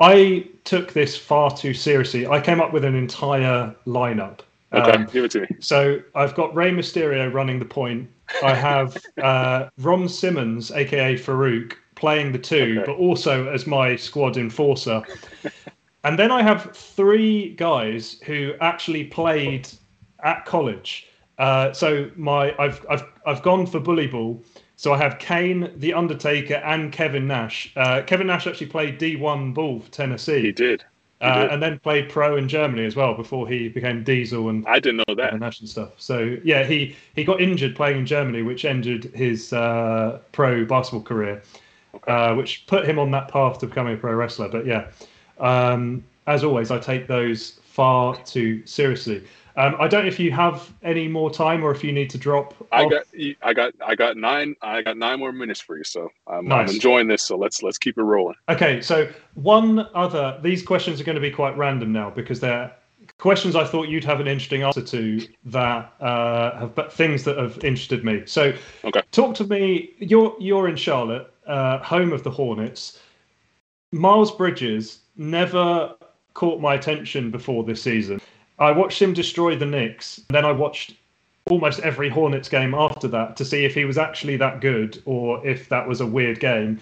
I took this far too seriously. I came up with an entire lineup. Okay, Um, give it to me. So I've got Rey Mysterio running the point. I have uh, Ron Simmons, aka Farouk, playing the two, Okay. but also as my squad enforcer. and then I have three guys who actually played at college. Uh, so my I've I've I've gone for bully ball. So I have Kane, The Undertaker, and Kevin Nash. Uh, Kevin Nash actually played D1 ball for Tennessee. He did. He Uh, did. and then played pro in Germany as well before he became Diesel and I didn't know that. Nash and stuff. So yeah, he he got injured playing in Germany, which ended his uh, pro basketball career, uh, which put him on that path to becoming a pro wrestler. But yeah, um, as always, I take those far too seriously. Um, I don't know if you have any more time or if you need to drop. I off. got I got I got nine I got nine more minutes for you, so I'm, Nice. I'm enjoying this. So let's let's keep it rolling. Okay, so one other. These questions are going to be quite random now because they're questions I thought you'd have an interesting answer to that uh, have but things that have interested me. So, Okay. talk to me. You're you're in Charlotte, uh, home of the Hornets. Miles Bridges never caught my attention before this season. I watched him destroy the Knicks. Then I watched almost every Hornets game after that to see if he was actually that good or if that was a weird game.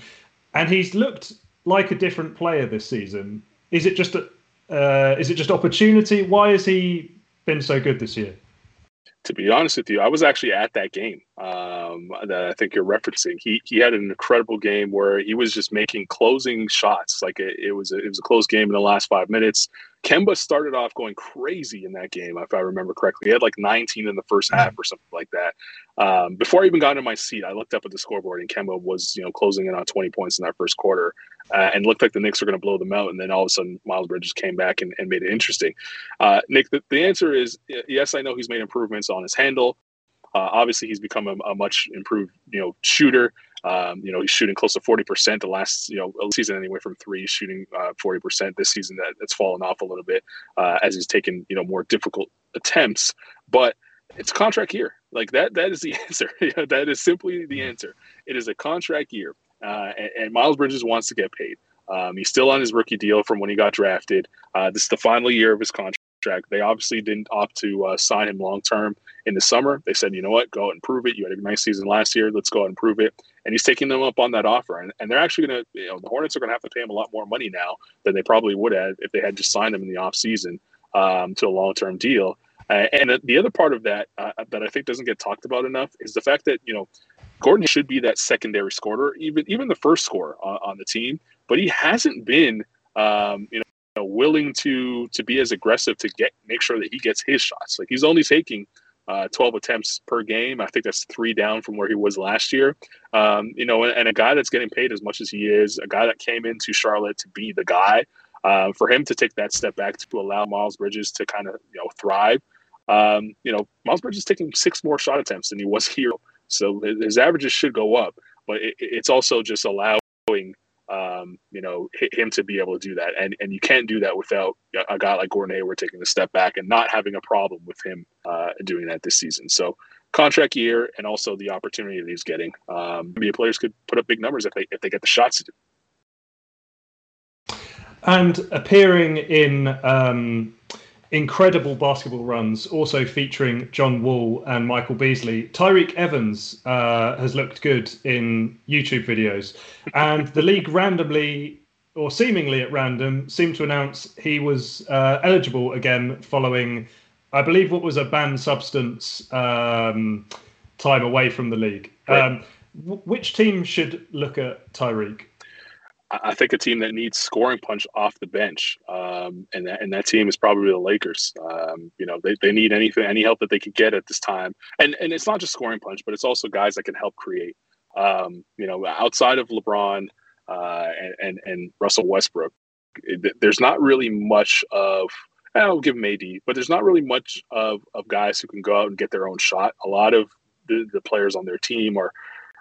And he's looked like a different player this season. Is it just uh, is it just opportunity? Why has he been so good this year? To be honest with you, I was actually at that game um, that I think you're referencing. He he had an incredible game where he was just making closing shots. Like it, it was a, it was a close game in the last five minutes. Kemba started off going crazy in that game, if I remember correctly. He had like 19 in the first half or something like that. Um, before I even got in my seat, I looked up at the scoreboard and Kemba was you know closing in on 20 points in that first quarter, uh, and looked like the Knicks were going to blow them out. And then all of a sudden, Miles Bridges came back and, and made it interesting. Uh, Nick, the, the answer is yes. I know he's made improvements on his handle. Uh, obviously, he's become a, a much improved, you know, shooter. Um, you know, he's shooting close to forty percent the last, you know, season anyway from three. He's shooting uh, forty percent this season. That that's fallen off a little bit uh, as he's taken, you know, more difficult attempts. But it's contract year. Like that. That is the answer. That is simply the answer. It is a contract year, uh, and, and Miles Bridges wants to get paid. Um, he's still on his rookie deal from when he got drafted. Uh, this is the final year of his contract. They obviously didn't opt to uh, sign him long term in the summer. They said, you know what, go out and prove it. You had a nice season last year. Let's go out and prove it. And he's taking them up on that offer. And, and they're actually going to, you know, the Hornets are going to have to pay him a lot more money now than they probably would have if they had just signed him in the offseason um, to a long term deal. Uh, and the other part of that uh, that I think doesn't get talked about enough is the fact that, you know, Gordon should be that secondary scorer, even even the first scorer on, on the team, but he hasn't been, um, you know, know, willing to to be as aggressive to get make sure that he gets his shots. Like he's only taking uh, 12 attempts per game. I think that's three down from where he was last year. Um, you know, and, and, a guy that's getting paid as much as he is, a guy that came into Charlotte to be the guy, uh, for him to take that step back to allow Miles Bridges to kind of you know thrive. Um, you know, Miles Bridges taking six more shot attempts than he was here, so his averages should go up. But it, it's also just allowing um, you know, him to be able to do that. And and you can't do that without a guy like Gordon Hayward taking a step back and not having a problem with him uh, doing that this season. So contract year and also the opportunity that he's getting. Um, NBA players could put up big numbers if they if they get the shots to do. And appearing in um, incredible basketball runs, also featuring John Wall and Michael Beasley, Tyreke Evans uh, has looked good in YouTube videos. And the league randomly, or seemingly at random, seemed to announce he was uh, eligible again following, I believe, what was a banned substance um, time away from the league. Um, w- which team should look at Tyreke? I think a team that needs scoring punch off the bench, um, and that and that team is probably the Lakers. Um, you know, they, they need anything, any help that they can get at this time, and and it's not just scoring punch, but it's also guys that can help create. Um, you know, outside of LeBron uh, and, and and Russell Westbrook, it, there's not really much of. I'll give them AD, but there's not really much of, of guys who can go out and get their own shot. A lot of the, the players on their team are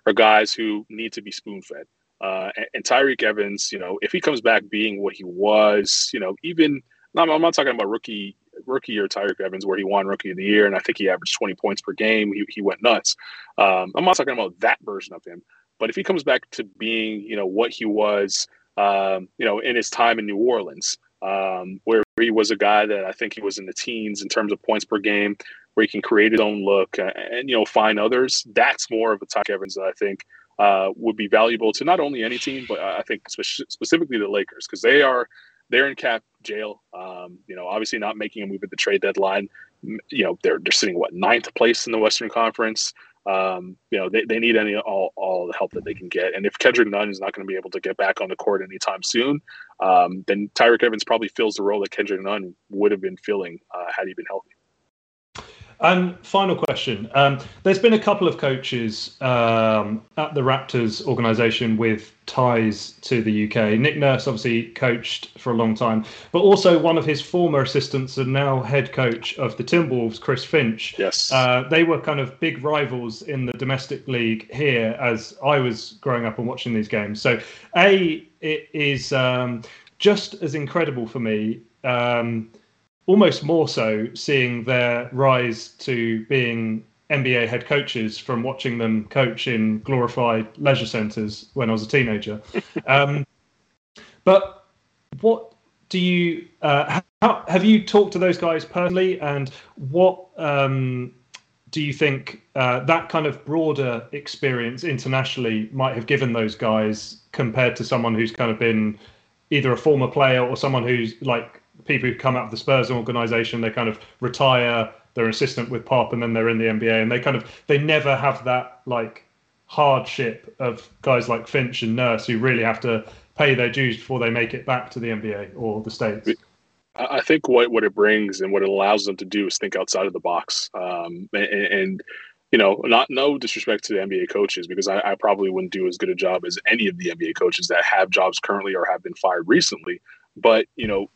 are guys who need to be spoon fed. Uh, and, Tyreke Evans, you know, if he comes back being what he was, you know, even I'm, I'm not talking about rookie rookie or Tyreke Evans where he won rookie of the year and I think he averaged 20 points per game. He, he went nuts. Um, I'm not talking about that version of him, but if he comes back to being, you know, what he was, um, you know, in his time in New Orleans, um, where he was a guy that I think he was in the teens in terms of points per game, where he can create his own look and, and you know find others. That's more of a Tyreke Evans that I think uh, would be valuable to not only any team, but I think spe- specifically the Lakers because they are they're in cap jail. Um, you know, obviously not making a move at the trade deadline. You know, they're they're sitting what ninth place in the Western Conference. Um, you know, they, they need any all all the help that they can get. And if Kendrick Nunn is not going to be able to get back on the court anytime soon, um, then Tyreke Evans probably fills the role that Kendrick Nunn would have been filling uh, had he been healthy. And final question. Um, there's been a couple of coaches um, at the Raptors organization with ties to the UK. Nick Nurse obviously coached for a long time, but also one of his former assistants and now head coach of the Timberwolves, Chris Finch. Yes. Uh, they were kind of big rivals in the domestic league here as I was growing up and watching these games. So, A, it is um, just as incredible for me. Um, almost more so seeing their rise to being NBA head coaches from watching them coach in glorified leisure centres when I was a teenager. um, but what do you uh, how, have you talked to those guys personally, and what um, do you think uh, that kind of broader experience internationally might have given those guys compared to someone who's kind of been either a former player or someone who's like people who come out of the Spurs organization, they kind of retire, they're an assistant with Pop, and then they're in the NBA, and they kind of they never have that like hardship of guys like Finch and Nurse who really have to pay their dues before they make it back to the NBA or the States. I think what, what it brings and what it allows them to do is think outside of the box. Um, and, and, you know, not no disrespect to the NBA coaches because I, I, probably wouldn't do as good a job as any of the NBA coaches that have jobs currently or have been fired recently. But you know,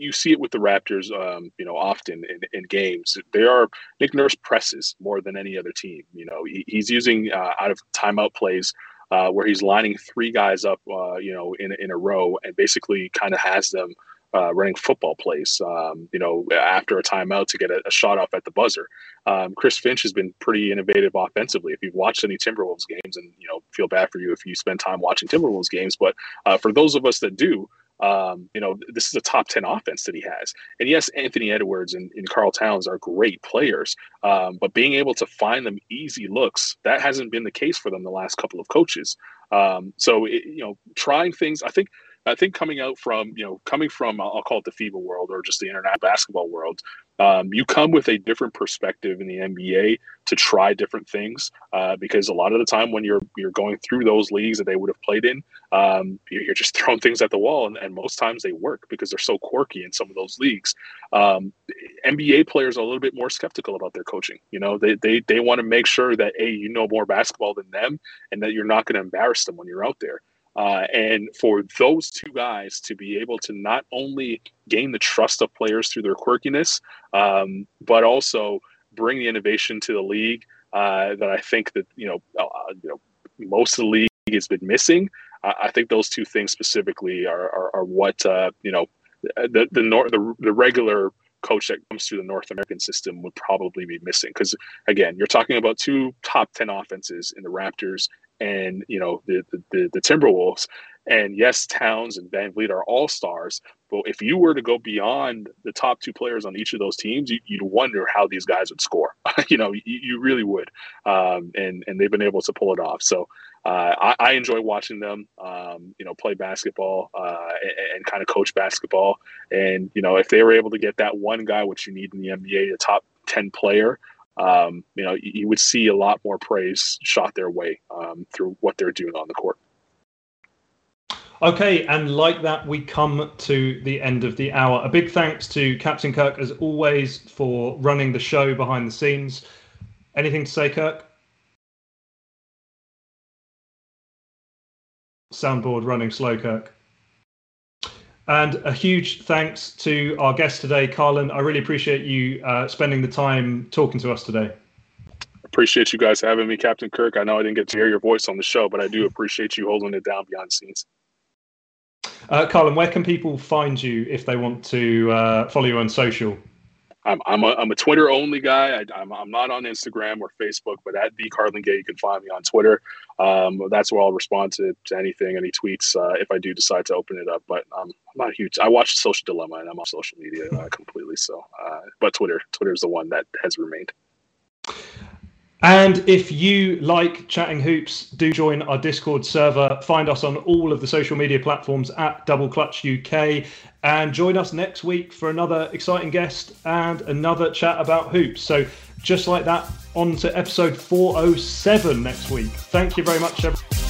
you see it with the Raptors, um, you know, often in, in, games. They are Nick Nurse presses more than any other team. You know, he, he's using uh, out of timeout plays uh, where he's lining three guys up, uh, you know, in in a row, and basically kind of has them. Uh, running football plays, um, you know, after a timeout to get a, a shot off at the buzzer. Um, Chris Finch has been pretty innovative offensively. If you've watched any Timberwolves games, and you know, feel bad for you if you spend time watching Timberwolves games, but uh, for those of us that do, um, you know, this is a top 10 offense that he has. And yes, Anthony Edwards and, and Karl Towns are great players, um, but being able to find them easy looks, that hasn't been the case for them the last couple of coaches. Um, so, it, you know, trying things, I think – I think coming out from, you know, coming from, I'll call it the FIBA world or just the internet basketball world, um, you come with a different perspective in the NBA to try different things uh, because a lot of the time when you're you're going through those leagues that they would have played in, um, you're just throwing things at the wall, and, and, most times they work because they're so quirky in some of those leagues. Um, NBA players are a little bit more skeptical about their coaching. You know, they they they want to make sure that a you know more basketball than them, and that you're not going to embarrass them when you're out there. Uh, and for those two guys to be able to not only gain the trust of players through their quirkiness, um, but also bring the innovation to the league uh, that I think that you know, uh, you know, most of the league has been missing. I think those two things specifically are are, are what uh, you know the the, nor- the the regular coach that comes through the North American system would probably be missing. Because again, you're talking about two top ten offenses in the Raptors and you know the the, the Timberwolves, And yes, Towns and VanVleet are all stars, but if you were to go beyond the top two players on each of those teams, you, would wonder how these guys would score. you know, you, you, really would. Um, and and they've been able to pull it off. So uh, I, I, enjoy watching them. Um, you know, play basketball uh, and, and kind of coach basketball. And you know, if they were able to get that one guy, which you need in the NBA, a top ten player. Um, you know, you, would see a lot more praise shot their way um, through what they're doing on the court. Okay, and like that, we come to the end of the hour. A big thanks to Captain Kirk, as always, for running the show behind the scenes. Anything to say, Kirk? Soundboard running slow, Kirk. And a huge thanks to our guest today, Carlan. I really appreciate you uh, spending the time talking to us today. Appreciate you guys having me, Captain Kirk. I know I didn't get to hear your voice on the show, but I do appreciate you holding it down behind the scenes. Uh, Carlan, where can people find you if they want to uh, follow you on social? I'm I'm a, I'm a Twitter only guy. I, am I'm, I'm not on Instagram or Facebook, but at the Carlan Gay, you can find me on Twitter. Um, that's where I'll respond to, to anything, any tweets uh, if I do decide to open it up. But um, I'm not huge. I watch Social Dilemma, and I'm on social media uh, completely. So, uh, but Twitter Twitter is the one that has remained. And if you like chatting hoops, do join our Discord server. Find us on all of the social media platforms at Double Clutch UK. And join us next week for another exciting guest and another chat about hoops. So, just like that, on to episode 407 next week. Thank you very much, everyone.